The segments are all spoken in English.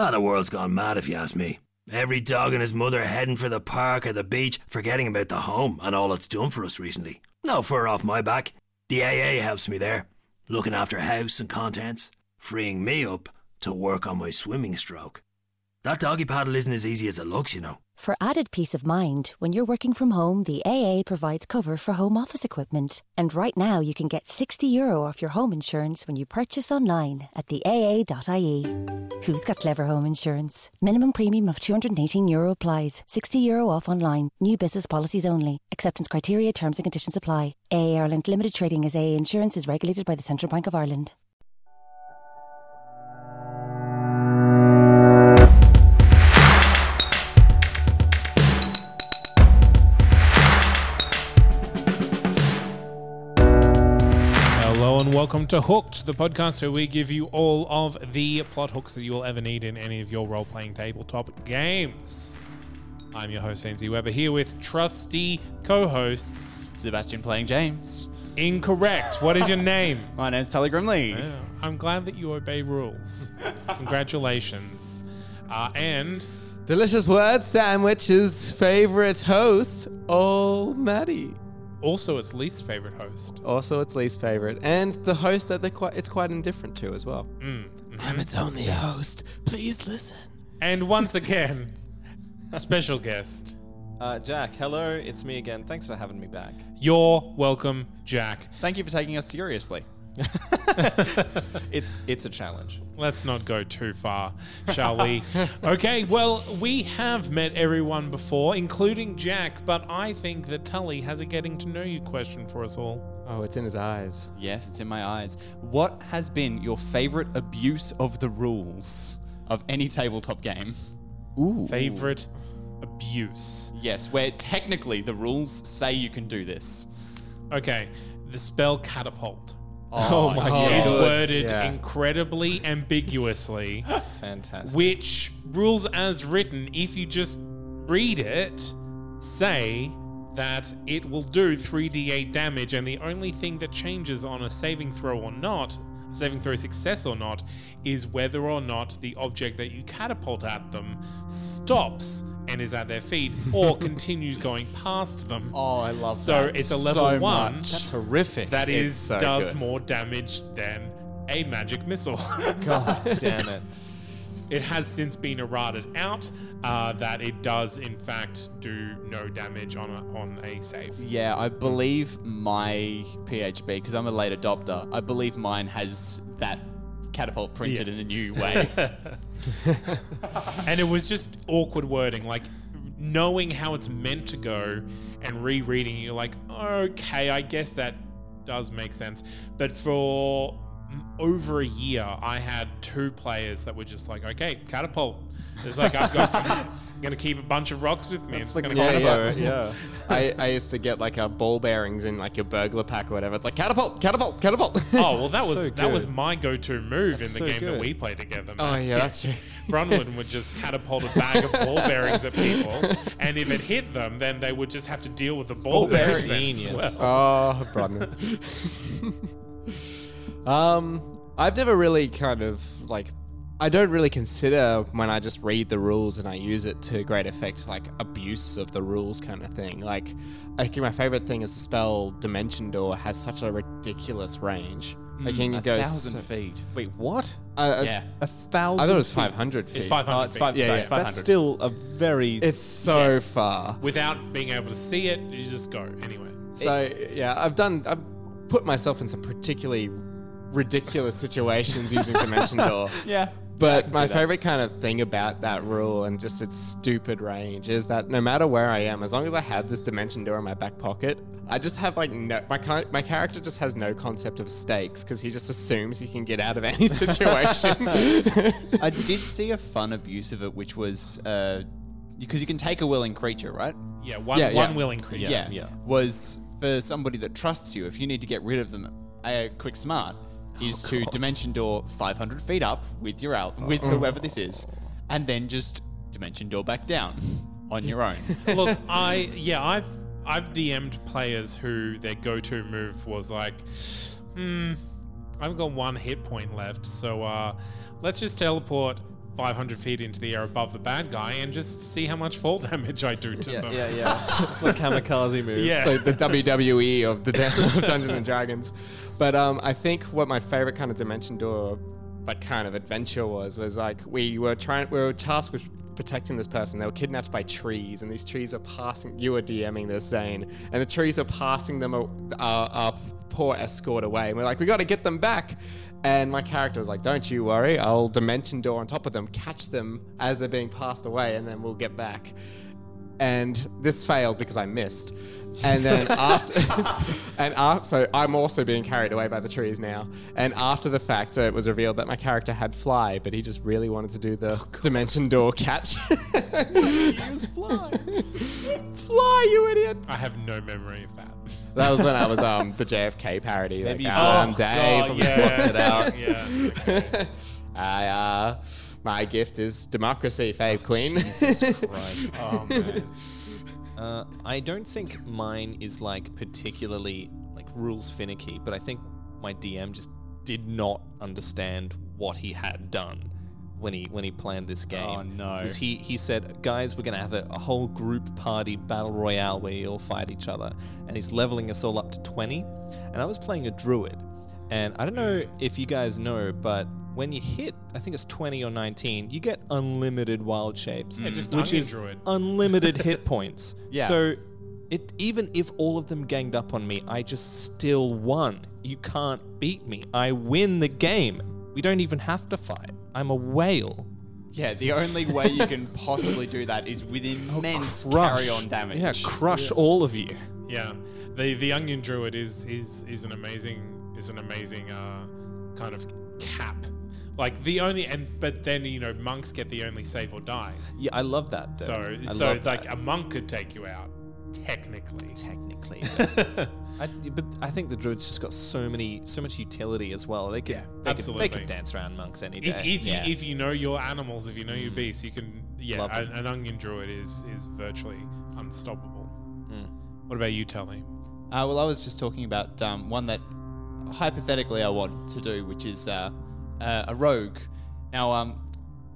Ah, the world's gone mad if you ask me. Every dog and his mother heading for the park or the beach, forgetting about the home and all it's done for us recently. No fur off my back. The AA helps me there, looking after house and contents, freeing me up to work on my swimming stroke. That doggy paddle isn't as easy as it looks, you know. For added peace of mind, when you're working from home, the AA provides cover for home office equipment. And right now, you can get 60 euro off your home insurance when you purchase online at the AA.ie. Who's got clever home insurance? Minimum premium of 218 euro applies. 60 euro off online. New business policies only. Acceptance criteria, terms and conditions apply. AA Ireland Limited Trading as AA Insurance is regulated by the Central Bank of Ireland. Welcome to Hooked, the podcast where we give you all of the plot hooks that you will ever need in any of your role playing tabletop games. I'm your host, Nancy Weber, here with trusty co hosts. Sebastian playing James. Incorrect. What is your name? My name's Tully Grimley. Yeah, I'm glad that you obey rules. Congratulations. Uh, and Delicious Word Sandwich's favorite host, Oh Maddie. Also its least favorite host. Also, its least favorite, and the host that they're quite, it's quite indifferent to as well. I'm its only host. Please listen. And once again, special guest. Uh, Jack, hello, it's me again. Thanks for having me back. You're welcome, Jack. Thank you for taking us seriously. It's it's a challenge. Let's not go too far, shall we? okay, well, we have met everyone before, including Jack, but I think that Tully has a getting to know you question for us all. Oh, it's in his eyes. Yes, it's in my eyes. What has been your favorite abuse of the rules of any tabletop game? Ooh. Favorite abuse. Yes, where technically the rules say you can do this. Okay, the spell catapult Oh, oh, my is Yes. worded Yeah. incredibly ambiguously, Fantastic. which rules as written, if you just read it, say that it will do 3d8 damage, and the only thing that changes on a saving throw or not, a saving throw success or not, is whether or not the object that you catapult at them stops and is at their feet or continues going past them. Oh, I love So that So it's a level so one. much. That's horrific. That It's is so does good. more damage than a magic missile. God damn it. It has since been errated out uh, that it does in fact do no damage on a, on a save. Yeah, I believe my PHB, because I'm a late adopter, I believe mine has that catapult printed Yes. in a new way. And it was just awkward wording, like knowing how it's meant to go and rereading you're like, okay, I guess that does make sense. But for over a year, I had two players that were just like, okay, catapult. It's like I've got, I'm gonna keep a bunch of rocks with me. It's I'm the just gonna Yeah, combo. yeah. Yeah. I, I used to get like a ball bearings in like your burglar pack or whatever. It's like catapult, catapult, catapult. Oh well, that was So that was good. my go-to move That's in the so game that good. we play together. oh yeah, that's true. Bronwyn would just catapult a bag of ball bearings at people, and if it hit them, then they would just have to deal with the ball, bearings then as Genius. well. Oh, brother. um, I've never really kind of like. I don't really consider when I just read the rules and I use it to great effect, like abuse of the rules kind of thing. Like, I think my favorite thing is the spell Dimension Door has such a ridiculous range. Like, you a can go thousand so- feet. Wait, what? uh, uh, Yeah. A thousand. I thought it was feet? 500 feet. It's 500 Oh, it's feet. Yeah, sorry, yeah. it's 500. That's still a very. It's so Yes. far. Without being able to see it, you just go anyway. So yeah, I've done. I've put myself in some particularly ridiculous situations using Dimension Door. yeah. But my favorite kind of thing about that rule and just its stupid range is that no matter where I am, as long as I have this dimension door in my back pocket, I just have like no my my character just has no concept of stakes because he just assumes he can get out of any situation. I did see a fun abuse of it, which was uh, because you can take a willing creature, right? Yeah, one Yeah, one yeah. willing creature. Yeah, yeah. Was for somebody that trusts you. If you need to get rid of them, a quick smart is to dimension door 500 feet up with your out with whoever this is, and then just dimension door back down on your own. Look, I yeah, I've I've DM'd players who their go-to move was like, hmm, I've got one hit point left, so uh, let's just teleport 500 feet into the air above the bad guy and just see how much fall damage I do to Yeah, them. yeah, yeah. it's the kamikaze move. Yeah. the, the WWE of the of Dungeons and Dragons. But um, I think what my favorite kind of Dimension Door, like kind of adventure was, was like we were trying, we were tasked with protecting this person. They were kidnapped by trees, and these trees are passing. You were DMing this, Zane, and the trees are passing them, our, our poor escort away. And we're like, we got to get them back. And my character was like, "Don't you worry, I'll dimension door on top of them, catch them as they're being passed away, and then we'll get back." And this failed because I missed. And then after, and after, so I'm also being carried away by the trees now. And after the fact, so it was revealed that my character had fly, but he just really wanted to do the dimension door catch. Use fly. fly, you idiot! I have no memory of that. That was when I was um the JFK parody. Maybe like, you um, Oh, Dave God, from yeah. it out. yeah. I, uh, my gift is democracy, Fave Queen. Jesus Christ. Oh man. Uh, I don't think mine is like particularly like rules finicky, but I think my DM just did not understand what he had done when he when he planned this game. Oh, no. 'Cause he he said, guys, we're gonna have a, a whole group party battle royale where you all fight each other, and he's leveling us all up to twenty. And I was playing a druid, and I don't know if you guys know, but when you hit, I think it's 20 or 19, you get unlimited wild shapes, Yeah, just which is druid. unlimited hit points. Yeah. So it even if all of them ganged up on me, I just still won. You can't beat me. I win the game. We don't even have to fight. I'm a whale. Yeah, the only way you can possibly do that is with immense Crush. carry-on damage. Yeah, crush all of you. Yeah, the the onion druid is is is an amazing is an amazing uh, kind of cap. Like the only and but then you know monks get the only save or die. Yeah, I love that. Though. So I so love like that. a monk could take you out technically. technically. I, but I think the druids just got so many, so much utility as well. They could, Yeah, they could, they absolutely. could dance around monks any day. If, if yeah. you if you know your animals, if you know your beasts, you can yeah. Love An, onion druid is is virtually unstoppable. Mm. What about you, Tully? Uh, well, I was just talking about um, one that hypothetically I want to do, which is uh, uh, a rogue. Now, um,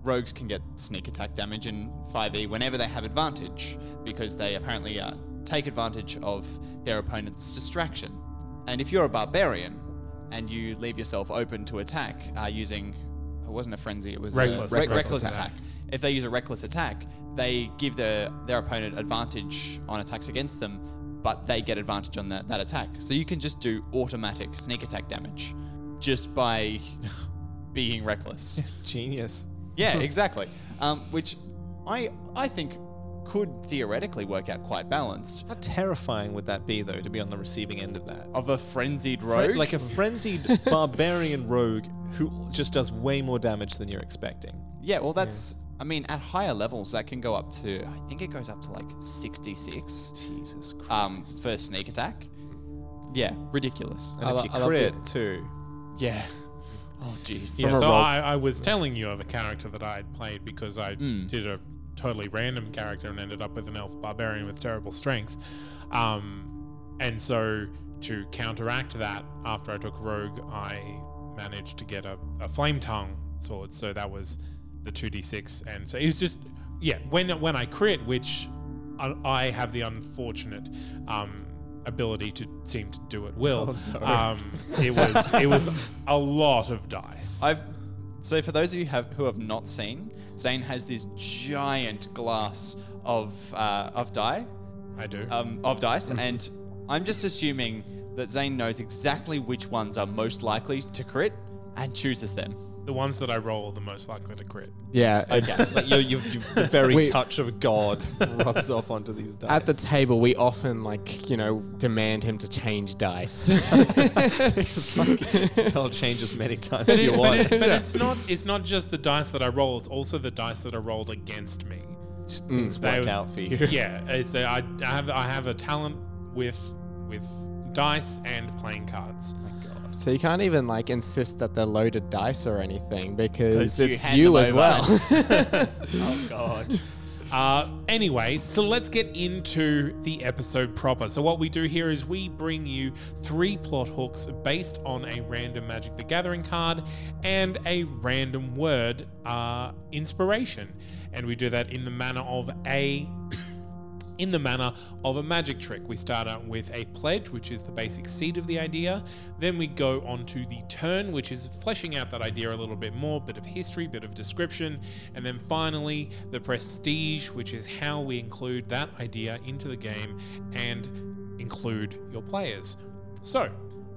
rogues can get sneak attack damage in 5e whenever they have advantage, because they apparently uh, take advantage of their opponent's distraction. And if you're a barbarian and you leave yourself open to attack uh, using, it wasn't a frenzy, it was Reckless. a rec- Reckless reckless attack. attack. If they use a reckless attack, they give their, their opponent advantage on attacks against them, but they get advantage on that, that attack. So you can just do automatic sneak attack damage just by being reckless. genius. yeah, exactly. Um, which I I think could theoretically work out quite balanced. How terrifying would that be, though, to be on the receiving end of that? Of a frenzied Fre- rogue, like a frenzied barbarian rogue who just does way more damage than you're expecting. yeah. Well, that's I mean at higher levels that can go up to I think it goes up to like sixty six Jesus Christ. um, for sneak attack. Yeah, ridiculous. and I if lo- you I love crit it. too, Yeah. Oh jeez. Yeah, a so rogue. I, I was telling you of a character that I had played because I Mm. did a totally random character and ended up with an elf barbarian with terrible strength. Um, and so to counteract that, after I took rogue, I managed to get a, a flame tongue sword. So that was the 2d6. And so it was just, yeah, when, when I crit, which I, I have the unfortunate um, ability to seem to do at will, um, it was it was a lot of dice. I've so for those of you have, who have not seen, Zane has this giant glass of uh, of die, I do. um, of dice, and I'm just assuming that Zane knows exactly which ones are most likely to crit and chooses them. The ones that I roll are the most likely to crit. Yeah, it's, like your, your, your the very We- touch of God rubs off onto these dice. at the table we often like you know demand him to change dice. I'll change as many times as you it- but, want. it- but it's not it's not just the dice that I roll; it's also the dice that are rolled against me. Just things They- work out for you. yeah, uh, so I, I have I have a talent with with dice and playing cards. So you can't even like insist that they're loaded dice or anything because you it's hand you them as over. well. Oh God. Uh, anyway, so let's get into the episode proper. So, what we do here is we bring you three plot hooks based on a random Magic the Gathering card and a random word uh, inspiration. And we do that in the manner of a in the manner of a magic trick. We start out with a pledge, which is the basic seed of the idea. Then we go on to the turn, which is fleshing out that idea a little bit more, bit of history, bit of description. And then finally, the prestige, which is how we include that idea into the game and include your players. So,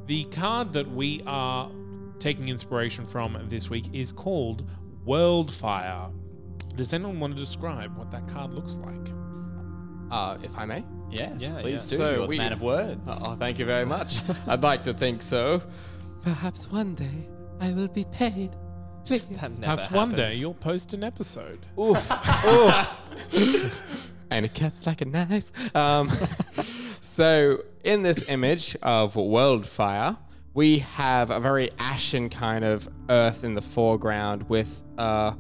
the card that we are taking inspiration from this week is called Worldfire. Does anyone want to describe what that card looks like? Uh, if I may. Yes, Yeah, please yeah. do. So You're the we- man of words. Oh, thank you very much. I'd like to think so. Perhaps one day I will be paid. Please. That never Perhaps one day you'll post an episode. Oof. Oof. and it cuts like a knife. Um, so, in this image of Worldfire, we have a very ashen kind of earth in the foreground with a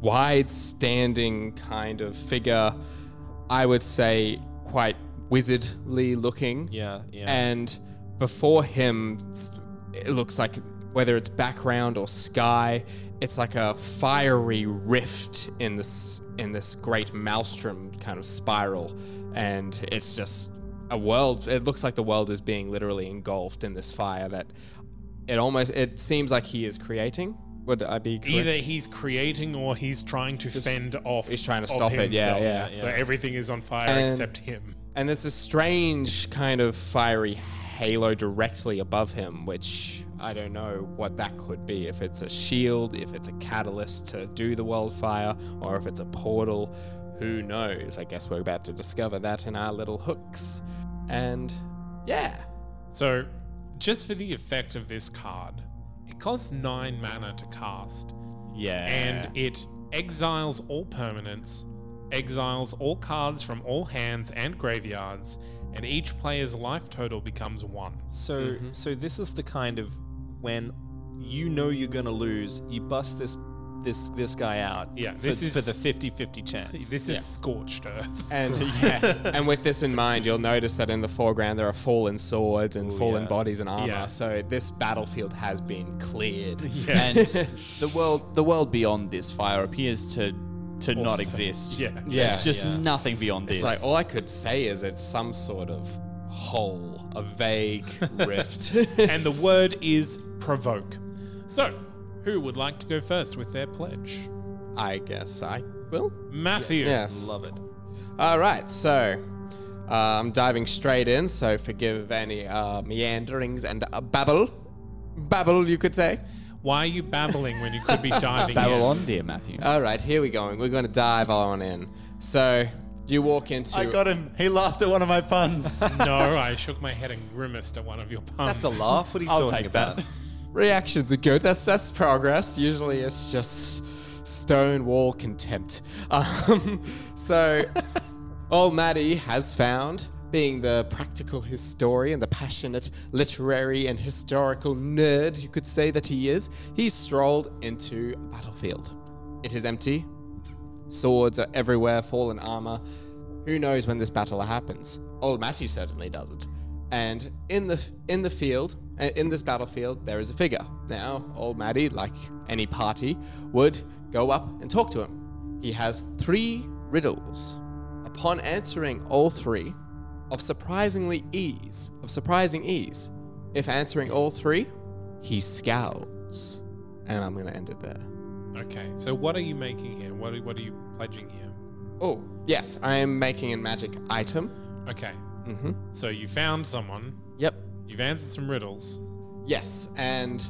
wide standing kind of figure, I would say quite wizardly looking. Yeah, yeah. And before him, it looks like whether it's background or sky, it's like a fiery rift in this in this great maelstrom kind of spiral, and it's just a world. It looks like the world is being literally engulfed in this fire that it almost it seems like he is creating. Would I be correct? Either he's creating or he's trying to fend off. he's trying to of stop it, yeah, himself. yeah, So yeah. everything is on fire And- except him. And there's a strange kind of fiery halo directly above him, which I don't know what that could be. If it's a shield, if it's a catalyst to do the wildfire, or if it's a portal, who knows? I guess we're about to discover that in our little hooks. And yeah, So, just for the effect of this card, it costs nine mana to cast, yeah. and it exiles all permanents, exiles all cards from all hands and graveyards, and each player's life total becomes one. So Mm-hmm. so this is the kind of when you know you're gonna lose, you bust this this this guy out. Yeah, for, this is- for the 50-50 chance. This is scorched earth. and yeah, and with this in mind, you'll notice that in the foreground there are fallen swords and fallen yeah. bodies and armor. Yeah. So this battlefield has been cleared. Yeah. and the world the world beyond this fire appears to to not exist. Yeah. Yeah. There's just Yeah. nothing beyond this. It's like all I could say is it's some sort of hole, a vague rift. and the word is provoke. So, who would like to go first with their pledge? I guess I will. Matthew. Yes. Love it. All right, so uh, I'm diving straight in. So forgive any uh, meanderings and uh, babble, babble, you could say. Why are you babbling when you could be diving Babble in? on, dear Matthew. All right, here we go. We're going to dive on in. So you walk into. I got him. He laughed at one of my puns. No, I shook my head and grimaced at one of your puns. That's a laugh. What are you I'll talking take that. Reactions are good. That's that's progress. Usually it's just stone wall contempt. Um, so, old Maddie has found, being the practical historian, the passionate literary and historical nerd you could say that he is, he strolled into a battlefield. It is empty. Swords are everywhere, fallen armor. Who knows when this battle happens? Old Matthew certainly doesn't. And in the in the field, in this battlefield, there is a figure. Now, old Matty, like any party, would go up and talk to him. He has three riddles. Upon answering all three, of surprisingly ease, of surprising ease, if answering all three, he scowls. And I'm gonna end it there. Okay, so what are you making here? What are, what are you pledging here? Oh, yes, I am making a magic item. Okay, Mm-hmm. so you found someone, Yep. You've answered some riddles. Yes, and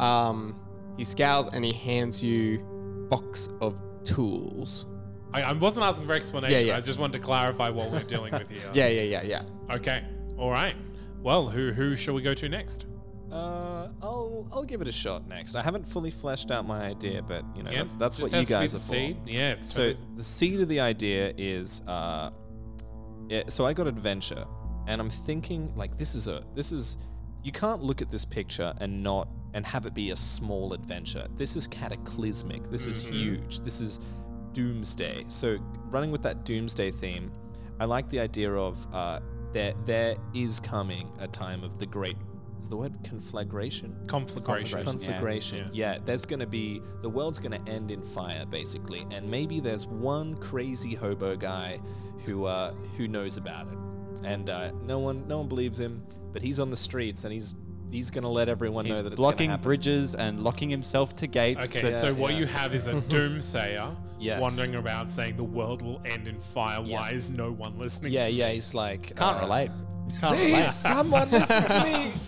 um, he scowls and he hands you box of tools. I, I wasn't asking for explanation, Yeah, yeah. I just wanted to clarify what we're dealing with here. Yeah, yeah, yeah, yeah. Okay, all right. Well, who who shall we go to next? Uh, I'll I'll give it a shot next. I haven't fully fleshed out my idea, but you know Yeah, that's, that's what you has to be guys the are for. Yeah, it's So totally- the seed of the idea is, uh, yeah, so I got adventure, and I'm thinking like this is a this is you can't look at this picture and not and have it be a small adventure. This is cataclysmic. This is Mm-hmm. huge. This is doomsday. So running with that doomsday theme, I like the idea of uh, there there is coming a time of the great. Is the word conflagration? Conflagration. Conflagration. Yeah. there's going to be the world's going to end in fire basically, and maybe there's one crazy hobo guy who uh, who knows about it, and uh, no one no one believes him, but he's on the streets and he's he's going to let everyone He's know that it's blocking gonna happen. bridges and locking himself to gates. Okay, so what you have is a doomsayer Yes. wandering around saying the world will end in fire. Yeah. Why is no one listening? Yeah, to yeah, me? he's like Can't uh, relate. Can't Please, relate. someone listen to me.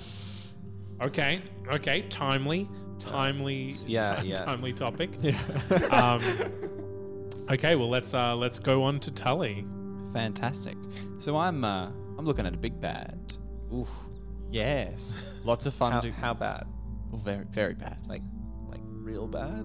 Okay, okay, timely, timely, yeah, ti- yeah. timely topic. um, okay, well let's uh, let's go on to Tully. Fantastic. So I'm uh, I'm looking at a big bad. Oof. Yes. Lots of fun How, to how bad? oh, very very bad. Like, like real bad?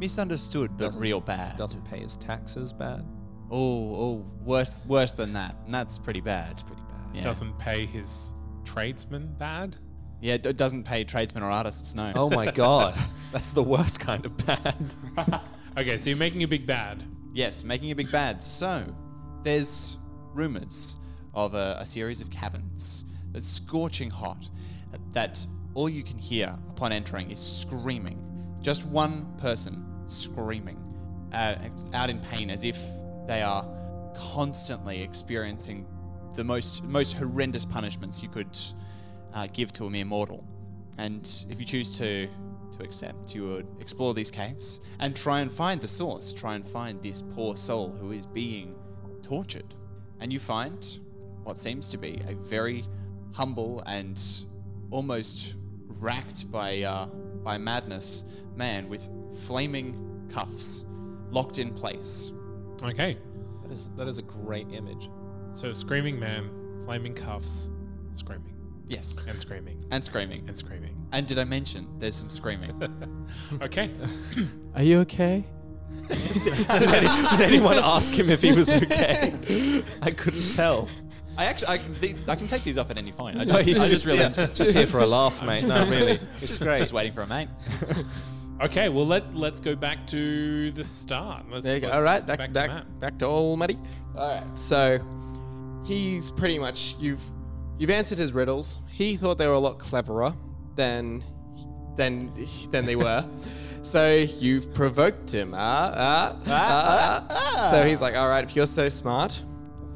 Misunderstood, but Doesn't- real bad. Doesn't pay his taxes bad? Oh, oh, worse worse than that. And that's pretty bad. It's Pretty bad. Yeah. Doesn't pay his tradesmen bad. Yeah, it doesn't pay tradesmen or artists. No. Oh my god, that's the worst kind of bad. Okay, so you're making a big bad. Yes, making a big bad. So, there's rumors of a, a series of cabins that's scorching hot, that all you can hear upon entering is screaming. Just one person screaming, uh, out in pain, as if they are constantly experiencing the most most horrendous punishments you could uh, give to a mere mortal. And if you choose to to accept, you would explore these caves and try and find the source, try and find this poor soul who is being tortured. And you find what seems to be a very humble and almost racked by uh, by madness man with flaming cuffs locked in place. Okay, That is that is a great image. so screaming man, flaming cuffs, screaming Yes, and screaming and screaming. and screaming. And did I mention there's some screaming? Okay, Are you okay? Did, any- did anyone ask him if he was okay? I couldn't tell. I actually I, the, I can take these off at any point. I No, just, he's I just, just really yeah, just here for a laugh, mate. No, really, it's great. just waiting for a mate. okay. Well, let let's go back to the start. Let's, There you go. let's- All right, back, back, back, to Matt. back to old Matty. All right, so he's pretty much you've you've answered his riddles. He thought they were a lot cleverer than than than they were. so you've provoked him. Ah, ah, ah, ah. So he's like, all right, if you're so smart,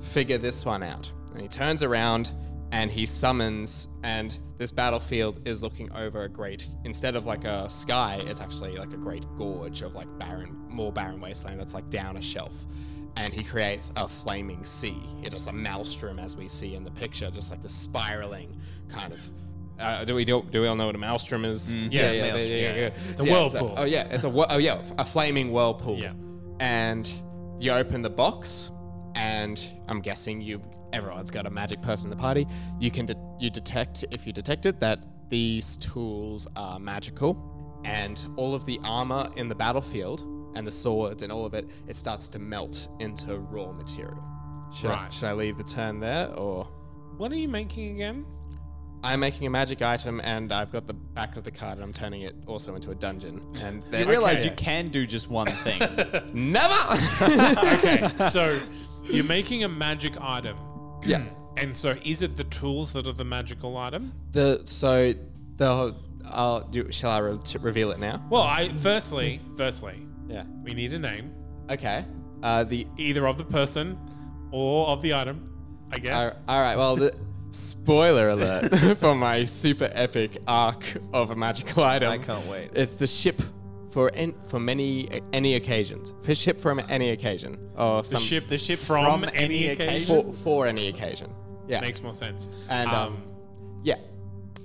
figure this one out. And he turns around and he summons, and this battlefield is looking over a great, instead of like a sky, it's actually like a great gorge of like barren, more barren wasteland that's like down a shelf. And he creates a flaming sea. It's just a maelstrom, as we see in the picture, just like the spiraling kind of. Uh, do we do, do we all know what a maelstrom is? Yeah, yeah, maelstrom, yeah, yeah. yeah. It's a Yeah, whirlpool. oh yeah, it's a oh yeah, a flaming whirlpool. Yeah. And you open the box, and I'm guessing you everyone's got a magic person in the party. You can de- you detect if you detect it that these tools are magical, and all of the armor in the battlefield and the swords and all of it, it starts to melt into raw material. Should, I, Right. should I leave the turn there, or What are you making again? I'm making a magic item, and I've got the back of the card, and I'm turning it also into a dungeon. And You realize Okay. you can do just one thing. never. Okay, so you're making a magic item. yeah. And so, is it the tools that are the magical item? The so the I'll do. Shall I re- to reveal it now? Well, I firstly, firstly, Yeah. we need a name, Okay. Uh, the either of the person or of the item. I guess. all all right. Well, the spoiler alert for my super epic arc of a magical item. I can't wait. It's the ship for en- for many any occasions. For ship from any occasion or the some ship, the ship from, from any any occasion for, for any occasion. Yeah. makes more sense. And, um, yeah.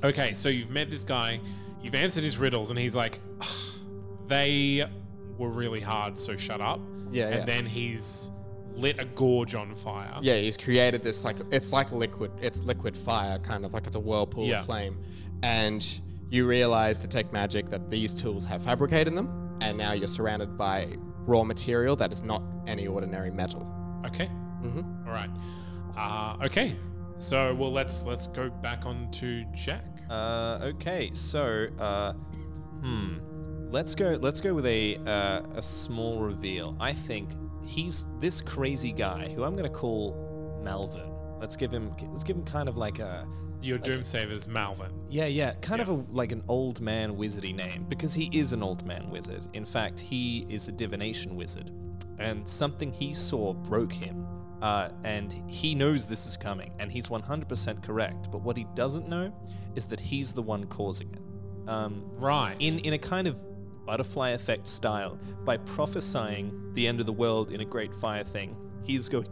Okay, so you've met this guy, you've answered his riddles, and he's like, "Ugh, they were really hard, so shut up. Yeah, And yeah. then he's lit a gorge on fire. Yeah, he's created this like it's like liquid, it's liquid fire, kind of like it's a whirlpool Yeah. of flame, and you realize to take magic that these tools have fabricated them, and now you're surrounded by raw material that is not any ordinary metal. Okay. Mm-hmm. All right. Uh, okay. So well, let's let's go back on to Jack. Uh, okay, so uh, hmm, let's go. Let's go with a uh, a small reveal. I think he's this crazy guy who I'm going to call Malvin. Let's give him let's give him kind of like a Your doom Doomsayer's Malvin. yeah, yeah, kind of a like an old man wizardy name because he is an old man wizard. In fact, he is a divination wizard, and something he saw broke him. Uh, and he knows this is coming, and he's 100% correct. But what he doesn't know is that he's the one causing it. Um, Right. in in a kind of butterfly effect style by prophesying the end of the world in a great fire thing he's go-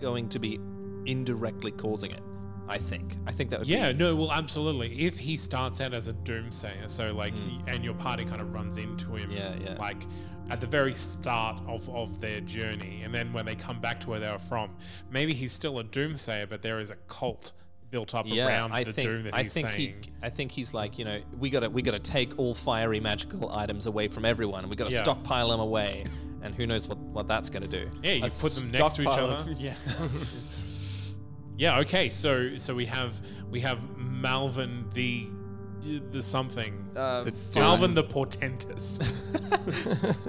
going to be indirectly causing it i think i think that would Yeah, be no, well, absolutely. If he starts out as a doomsayer, so like, he- and your party kind of runs into him, Hmm. Yeah, yeah. like at the very start of, of their journey, and then when they come back to where they were from, maybe he's still a doomsayer, but there is a cult built up yeah around i the think doom that i he's think saying. he i think he's like you know we gotta we gotta take all fiery magical items away from everyone we gotta Yeah. stockpile them away and who knows what what that's gonna do yeah, you A put them next to each other. of- yeah. Yeah. Okay. So so we have we have Malvin the the something. uh, The Malvin the portentous.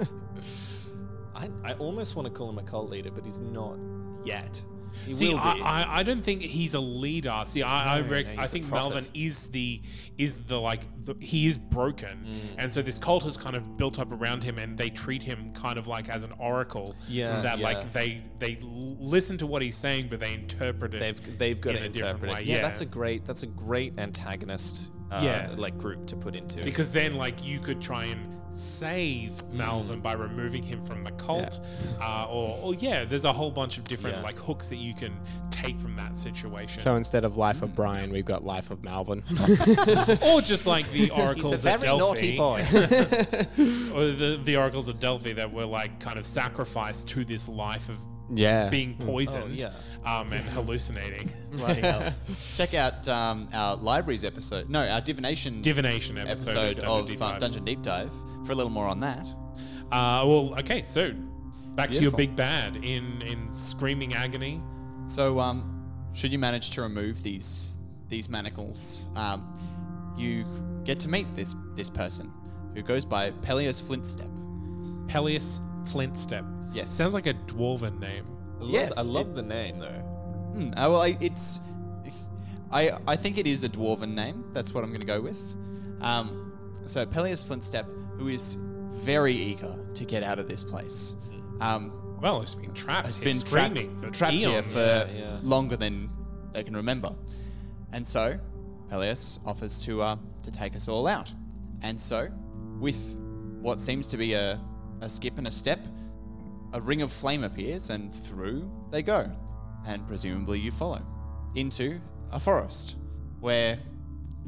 I, I almost want to call him a cult leader but he's not yet he See, I, I, I don't think he's a leader. See, I I, rec- no, I think Melvin is the is the like the, he is broken, Mm. and so this cult has kind of built up around him, and they treat him kind of like as an oracle. Yeah, that yeah. like they they listen to what he's saying, but they interpret it. They've they've got in to a different interpret way, it. Yeah, yeah. that's a great that's a great antagonist. Uh, Yeah. like group to put into. because then like you could try and save Mm. Malvin by removing him from the cult, uh, or, or yeah, there's a whole bunch of different Yeah. like hooks that you can take from that situation. So instead of Life of Brian, we've got Life of Malvin. or just like the oracles he's a at very Delphi, naughty boy. or the, the oracles of Delphi that were like kind of sacrificed to this life of yeah. being poisoned yeah. um, and hallucinating. Bloody hell. Check out um, our libraries episode. No, our divination Divination episode, episode of, of Dungeon Deep um, Dive. Dungeon Deep Dive for a little more on that. Uh, well, okay, so back to your Beautiful. big bad in in screaming agony. So, um, should you manage to remove these these manacles, um, you get to meet this this person who goes by Peleus Flintstep. Peleus Flintstep. Yes. Sounds like a dwarven name. I love, Yes, I love it- the name though. Hmm, uh, well, I, it's I I think it is a dwarven name. That's what I'm going to go with. Um, so Peleus Flintstep, who is very eager to get out of this place. Um, Well, it's been trapped. has here been trapped, screaming for trapped here eons. for Yeah, yeah. longer than they can remember. And so, Peleus offers to uh, to take us all out. And so, with what seems to be a, a skip and a step, a ring of flame appears, and through they go. And presumably you follow into a forest where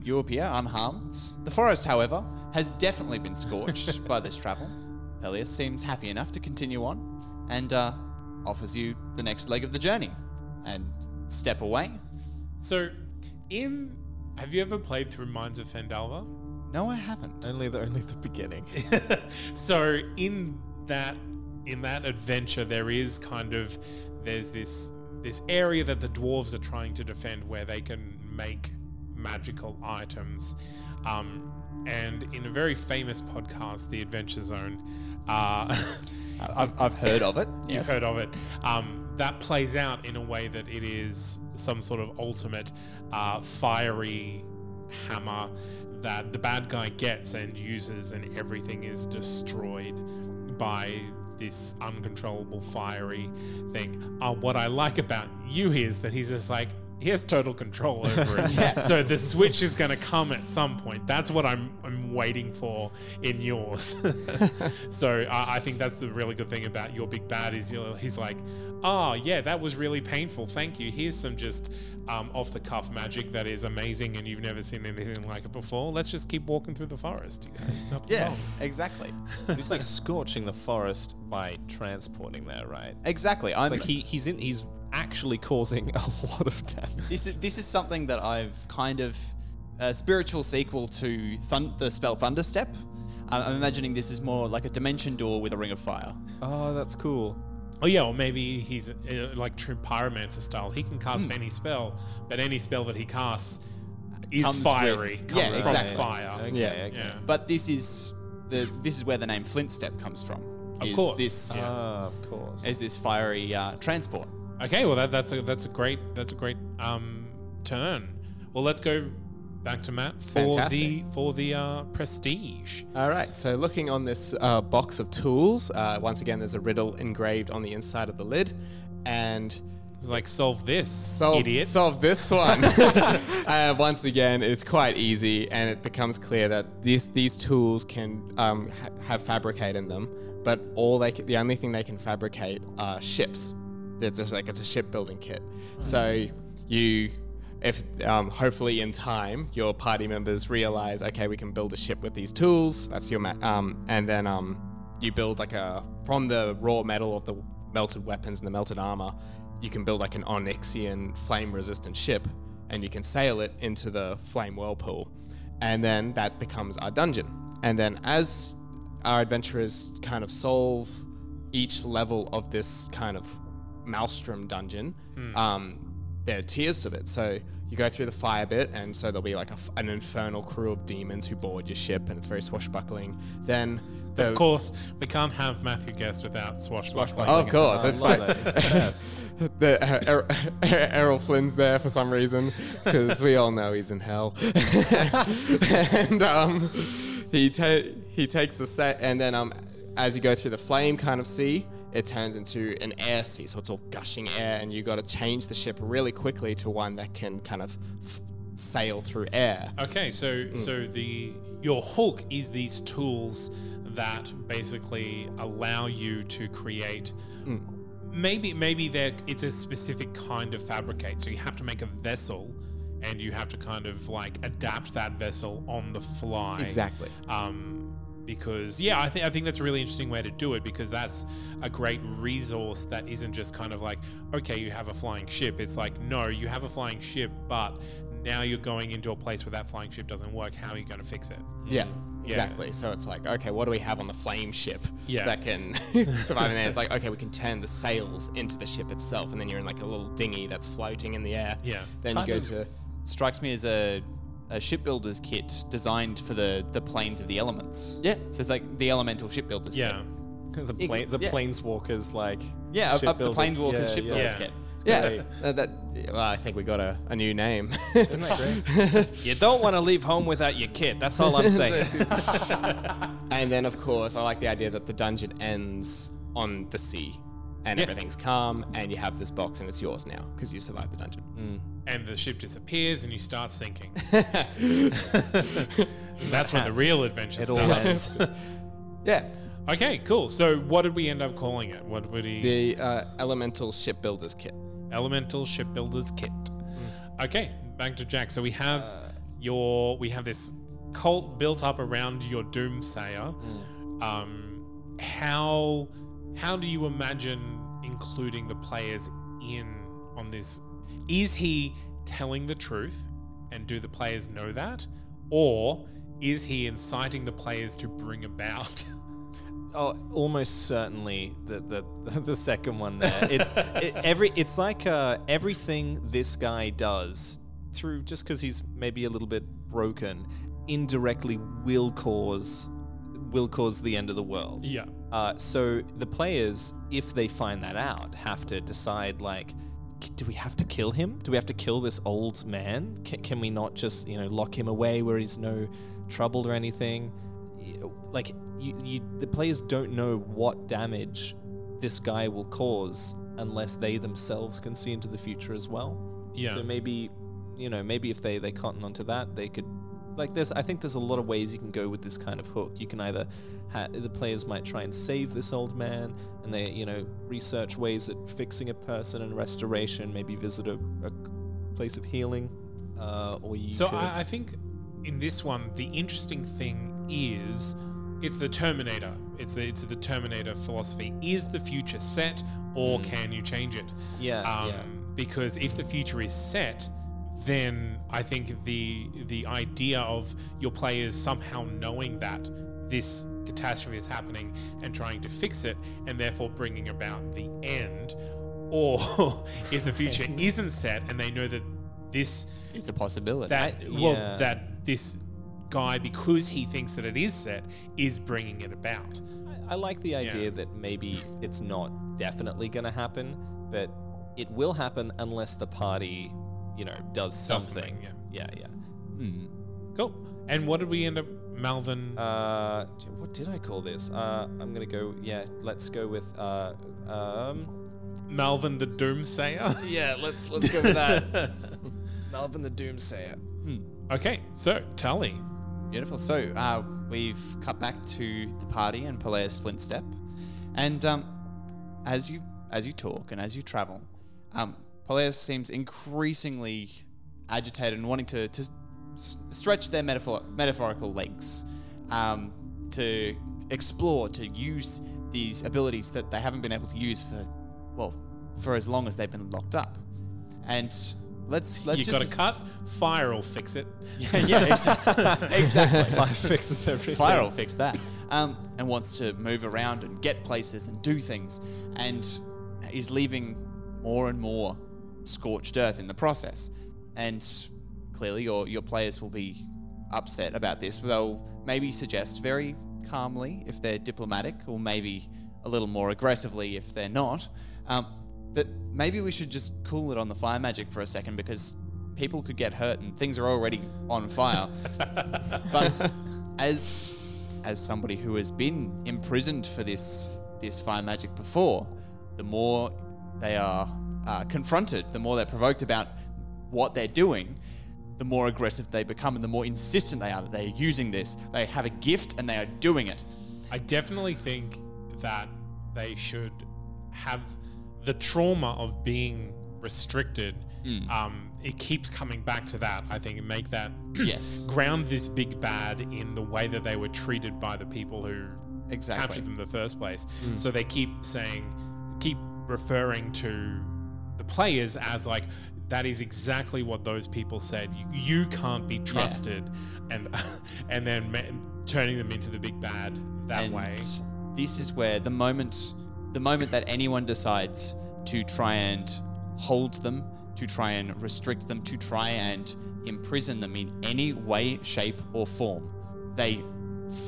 you appear unharmed. The forest, however, has definitely been scorched by this travel. Peleus seems happy enough to continue on and uh, offers you the next leg of the journey and step away. So, in have you ever played through Mines of Phandelver? No, I haven't. Only the only the beginning. so in that in that adventure there is kind of there's this this area that the dwarves are trying to defend where they can make magical items um, and in a very famous podcast the adventure zone uh, I've, I've heard of it. you've Yes. heard of it um, that plays out in a way that it is some sort of ultimate uh, fiery hammer that the bad guy gets and uses, and everything is destroyed by this uncontrollable fiery thing. Uh, what I like about you is that he's just like, he has total control over it. So the switch is going to come at some point. That's what I'm, I'm waiting for in yours. so I I think that's the really good thing about your big bad is you're, he's like, oh yeah, that was really painful. Thank you. Here's some just um, off the cuff magic that is amazing and you've never seen anything like it before. Let's just keep walking through the forest, you guys. Nothing Yeah, wrong. exactly. He's like scorching the forest by transporting there, right? Exactly. I'm, like he, he's in he's actually causing a lot of damage. this is this is something that I've kind of a spiritual sequel to Thun- the spell Thunderstep. I'm, I'm imagining this is more like a dimension door with a ring of fire. Oh, that's cool. Oh yeah, or maybe he's uh, like true pyromancer style. He can cast Hmm. any spell, but any spell that he casts is Comes with- fiery. Comes Yeah, from exactly. fire. Okay, Yeah. okay. Yeah. But this is the this is where the name Flintstep comes from. is course. this Ah, of course. is this fiery uh, transport. Okay, well that, that's a that's a great that's a great um, turn. Well, let's go back to Matt for the for the uh, prestige. All right, so looking on this uh, box of tools, uh, once again, there's a riddle engraved on the inside of the lid, and It's like solve this, solve, idiots. solve this one. uh, once again, it's quite easy, and it becomes clear that these these tools can um, ha- have fabricate in them, but all they c- the only thing they can fabricate are ships. It's just like it's a shipbuilding kit. So you. If um, hopefully in time your party members realize, okay, we can build a ship with these tools. That's your ma- um, and then um, you build like a from the raw metal of the melted weapons and the melted armor, you can build like an Onyxian flame resistant ship and you can sail it into the flame whirlpool. And then that becomes our dungeon. And then as our adventurers kind of solve each level of this kind of maelstrom dungeon, um, there are tiers of it. So you go through the fire bit, and so there'll be like a f an infernal crew of demons who board your ship, and it's very swashbuckling. Then the Of course, we can't have Matthew Guest without swashbuckling. Oh, of course, it's I like love that. It's the best. the uh, er- Errol Flynn's there for some reason because we all know he's in hell, and um, he ta- he takes the set, and then um, as you go through the flame kind of sea, it turns into an air sea, so it's all gushing air, and you got to change the ship really quickly to one that can kind of f- sail through air. Okay, so so the your hook is these tools that basically allow you to create. Maybe maybe there it's a specific kind of fabricate. So you have to make a vessel, and you have to kind of like adapt that vessel on the fly. Exactly. Um, because yeah, I think I think that's a really interesting way to do it because that's a great resource that isn't just kind of like okay, you have a flying ship. It's like no, you have a flying ship, but now you're going into a place where that flying ship doesn't work. How are you going to fix it? Yeah, exactly. So it's like, okay, what do we have on the flame ship Yeah. that can survive? And then it's like, okay, we can turn the sails into the ship itself, and then you're in like a little dinghy that's floating in the air. Yeah. Then Kind you go of to strikes me as a, a shipbuilder's kit designed for the, the planes of the elements. Yeah. So it's like the elemental shipbuilder's Yeah. kit. the plane, the yeah. planeswalkers like Yeah, up, up the shipbuilding. planeswalker's Yeah, shipbuilder's yeah. kit. yeah. uh, that well, I think we got a, a new name. Isn't that great? you don't want to leave home without your kit. That's all I'm saying. and then of course, I like the idea that the dungeon ends on the sea. And Yeah. everything's calm, and you have this box, and it's yours now because you survived the dungeon. And the ship disappears, and you start sinking. that's when the real adventure it starts. Yeah, Okay, cool. So what did we end up calling it? What would he? the uh, Elemental Shipbuilder's Kit. Elemental Shipbuilder's Kit. Okay, back to Jack. So we have your we have this cult built up around your doomsayer. Um, how how do you imagine including the players in on this? Is he telling the truth, and do the players know that, or is he inciting the players to bring about? Oh, almost certainly the the, the second one there. It's it, every. It's like uh, everything this guy does through just because he's maybe a little bit broken, indirectly will cause will cause the end of the world. yeah. Uh, so the players, if they find that out, have to decide like, do we have to kill him? Do we have to kill this old man? Can, can we not just you know lock him away where he's no trouble or anything? Like you, you, the players don't know what damage this guy will cause unless they themselves can see into the future as well. Yeah. So maybe, you know, maybe if they they cotton onto that, they could. Like there's, I think there's a lot of ways you can go with this kind of hook. You can either, ha- the players might try and save this old man, and they, you know, research ways at fixing a person and restoration. Maybe visit a, a place of healing, uh, or you. So could, I, I think in this one, the interesting thing is it's the Terminator. It's the it's the Terminator philosophy. Is the future set, or can you change it? yeah, Um, yeah. Because if the future is set, then I think the the idea of your players somehow knowing that this catastrophe is happening and trying to fix it, and therefore bringing about the end, or if the future isn't set and they know that this is a possibility. that I- well yeah. that this guy because he thinks that it is set is bringing it about I like the idea Yeah. that maybe it's not definitely going to happen, but it will happen unless the party, you know, does something. something, yeah, yeah. Cool. And what did we end up, Malvin? Uh, what did I call this? Uh, I'm gonna go. Yeah, let's go with. Uh, um. Malvin the Doomsayer. Yeah, let's let's go with that. Malvin the Doomsayer. okay, so Tully. Beautiful. So uh, we've cut back to the party and Peleus Flintstep, and um, as you as you talk and as you travel, um, Peleus seems increasingly agitated and wanting to, to s- stretch their metaphor, metaphorical legs um, to explore, to use these abilities that they haven't been able to use for well for as long as they've been locked up. And let's let's you just got a cut. Fire will fix it. yeah, exactly. exactly. Five fixes everything. Fire will fix that. Um, and wants to move around and get places and do things, and is leaving more and more scorched earth in the process. And clearly, your your players will be upset about this. They'll maybe suggest very calmly if they're diplomatic, or maybe a little more aggressively if they're not. Um, that maybe we should just cool it on the fire magic for a second because people could get hurt and things are already on fire. but as as somebody who has been imprisoned for this this fire magic before, the more they are uh, confronted, the more they're provoked about what they're doing, the more aggressive they become, and the more insistent they are that they're using this. They have a gift and they are doing it. I definitely think that they should have the trauma of being restricted. Hmm. Um, it keeps coming back to that. I think and make that Yes, ground this big bad in the way that they were treated by the people who Exactly. captured them in the first place. Hmm. So they keep saying, keep referring to players as like. That is exactly what those people said. You, you can't be trusted, and and then ma- turning them into the big bad that and way. This is where the moment, the moment that anyone decides to try and hold them, to try and restrict them, to try and imprison them in any way, shape, or form, they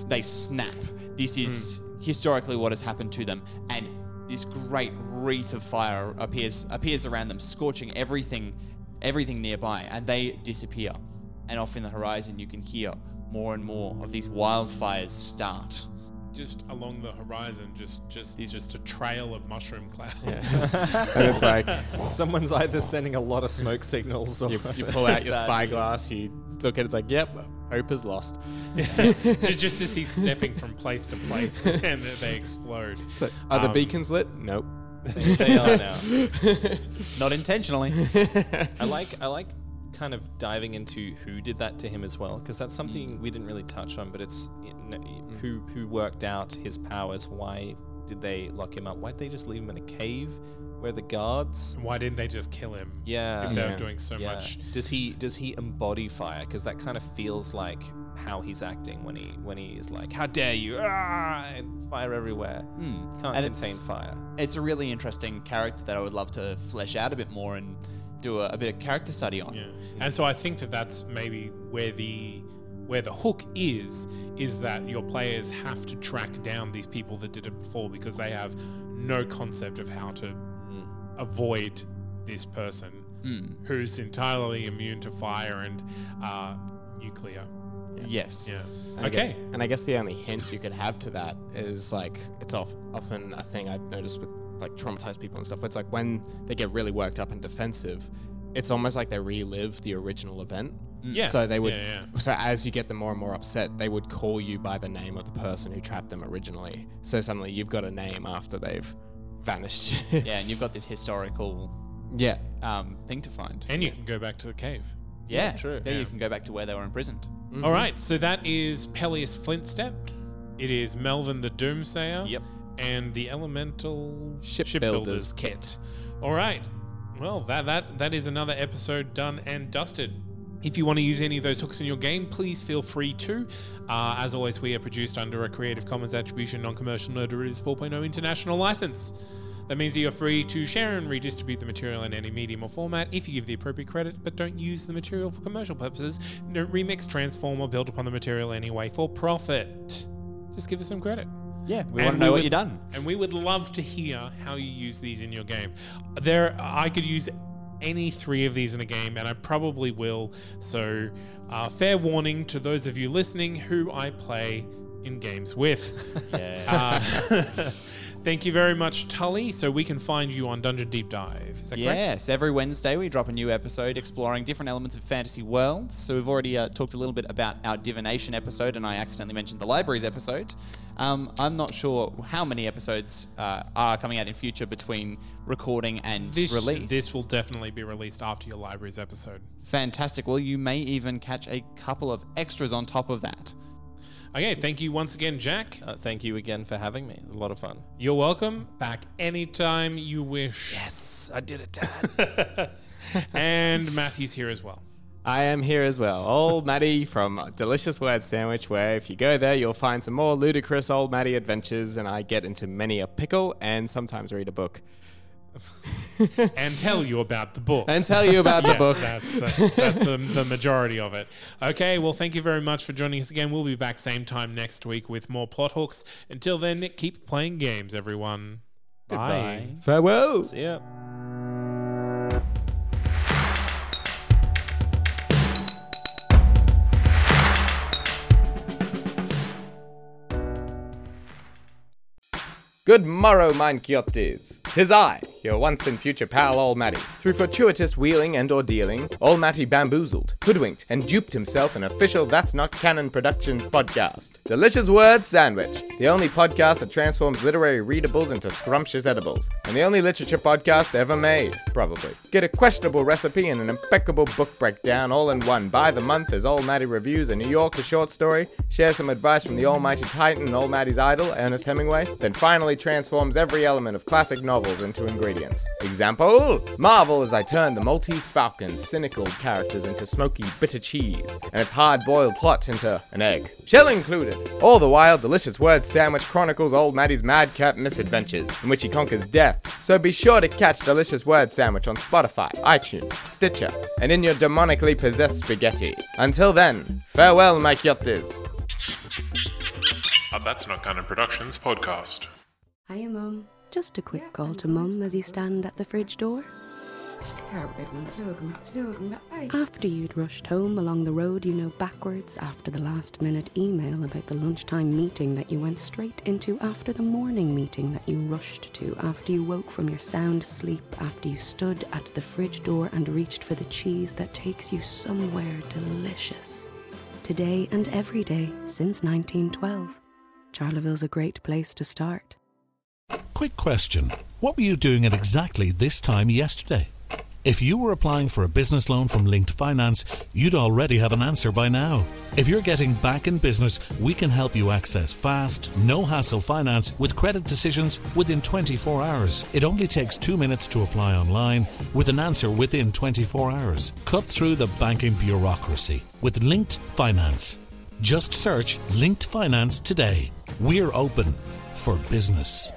they snap. This is hmm. historically what has happened to them, and this great wreath of fire appears appears around them, scorching everything everything nearby, and they disappear. And off in the horizon, you can hear more and more of these wildfires start. just along the horizon, just just just a trail of mushroom clouds. and it's like Someone's either sending a lot of smoke signals or you, you pull out your spyglass, you look at it, it's like, yep, hope is lost. Just as he's stepping from place to place, and they explode. So, are the Um, beacons lit? Nope. they are now. Not intentionally. I like I like kind of diving into who did that to him as well because that's something we didn't really touch on but it's you know, who who worked out his powers why did they lock him up why did they just leave him in a cave where the guards Why didn't they just kill him? yeah if they were Yeah. doing so yeah. much. does he does he embody fire because that kind of feels like how he's acting when he when he is like how dare you ah, and fire everywhere can't And contain it's- fire it's a really interesting character that I would love to flesh out a bit more and do a, a bit of character study on. Yeah, and so I think that that's maybe where the where the hook is is that your players have to track down these people that did it before because they have no concept of how to avoid this person who's entirely immune to fire and uh, nuclear. Yes. Yeah. And Okay. guess- and I guess the only hint you could have to that is like it's off, often a thing I've noticed with like traumatized people and stuff. Where It's like when they get really worked up and defensive, it's almost like they relive the original event. Yeah. So they would. Yeah, So as you get them more and more upset, they would call you by the name of the person who trapped them originally. So suddenly you've got a name after they've vanished. Yeah, and you've got this historical yeah. um, thing to find. And you can go back to the cave. yeah, true. Yeah, Yeah. you can go back to where they were imprisoned. All right, so that is Peleus Flintstep. It is Melvin the Doomsayer. Yep. And the Elemental Shipbuilder's Kit. All right. Well, that that that is another episode done and dusted. If you want to use any of those hooks in your game, please feel free to. Uh, as always, we are produced under a Creative Commons Attribution Non-Commercial No Derivatives 4.0 international license. That means that you're free to share and redistribute the material in any medium or format if you give the appropriate credit, but don't use the material for commercial purposes. Don't remix, transform, or build upon the material anyway for profit. Just give us some credit. Yeah, we And want to know what would- you've done. And we would love to hear how you use these in your game. There, I could use any three of these in a game, and I probably will. So, uh, fair warning to those of you listening who I play in games with. Uh, thank you very much, Tully. So we can find you on Dungeon Deep Dive. Is that correct? Yes, every Wednesday we drop a new episode exploring different elements of fantasy worlds. So we've already uh, talked a little bit about our divination episode, and I accidentally mentioned the libraries episode. Um, I'm not sure how many episodes uh, are coming out in future between recording and This, release. this will definitely be released after your libraries episode. fantastic. Well, you may even catch a couple of extras on top of that. Okay, thank you once again, Jack. Uh, thank you again for having me. A lot of fun. You're welcome. Back anytime you wish. Yes, I did it, Dad. and Matthew's here as well. I am here as well. Old Maddie from Delicious Word Sandwich, where if you go there, you'll find some more ludicrous Old Maddie adventures, and I get into many a pickle and sometimes read a book And tell you about the book. and tell you about the Yeah, book. That's, that's, that's the, the majority of it. Okay, well, thank you very much for joining us again. We'll be back same time next week with more plot hooks. Until then, keep playing games, everyone. Bye. Farewell. See ya. Good morrow, mine quixotes. Tis I, your once and future pal, Old Matty. Through fortuitous wheeling and ordealing, Old Matty bamboozled, hoodwinked, and duped himself an official That's Not Canon Productions podcast. Delicious Word Sandwich, the only podcast that transforms literary readables into scrumptious edibles, and the only literature podcast ever made, probably. Get a questionable recipe and an impeccable book breakdown all in one. By the month as Old Matty reviews a New Yorker short story, shares some advice from the almighty titan and Old Matty's idol, Ernest Hemingway, then finally transforms every element of classic novels into ingredients. Example Marvel as I turn the Maltese Falcon's cynical characters into smoky, bitter cheese, and its hard boiled plot into an egg. Shell included. All the while, Delicious Word Sandwich chronicles Old Matty's madcap misadventures, in which he conquers death. So be sure to catch Delicious Word Sandwich on Spotify, iTunes, Stitcher, and in your demonically possessed spaghetti. Until then, farewell, my quixotes. A That's Not Canon Productions podcast. Hiya, Mum. Just a quick call to Mum as you stand at the fridge door. After you'd rushed home along the road you know backwards after the last minute email about the lunchtime meeting that you went straight into after the morning meeting that you rushed to after you woke from your sound sleep after you stood at the fridge door and reached for the cheese that takes you somewhere delicious. Today and every day since 1912. Charleville's a great place to start. Quick question. What were you doing at exactly this time yesterday? If you were applying for a business loan from Linked Finance, you'd already have an answer by now. If you're getting back in business, we can help you access fast, no hassle finance with credit decisions within 24 hours. It only takes two minutes to apply online with an answer within 24 hours. Cut through the banking bureaucracy with Linked Finance. Just search Linked Finance today. We're open for business.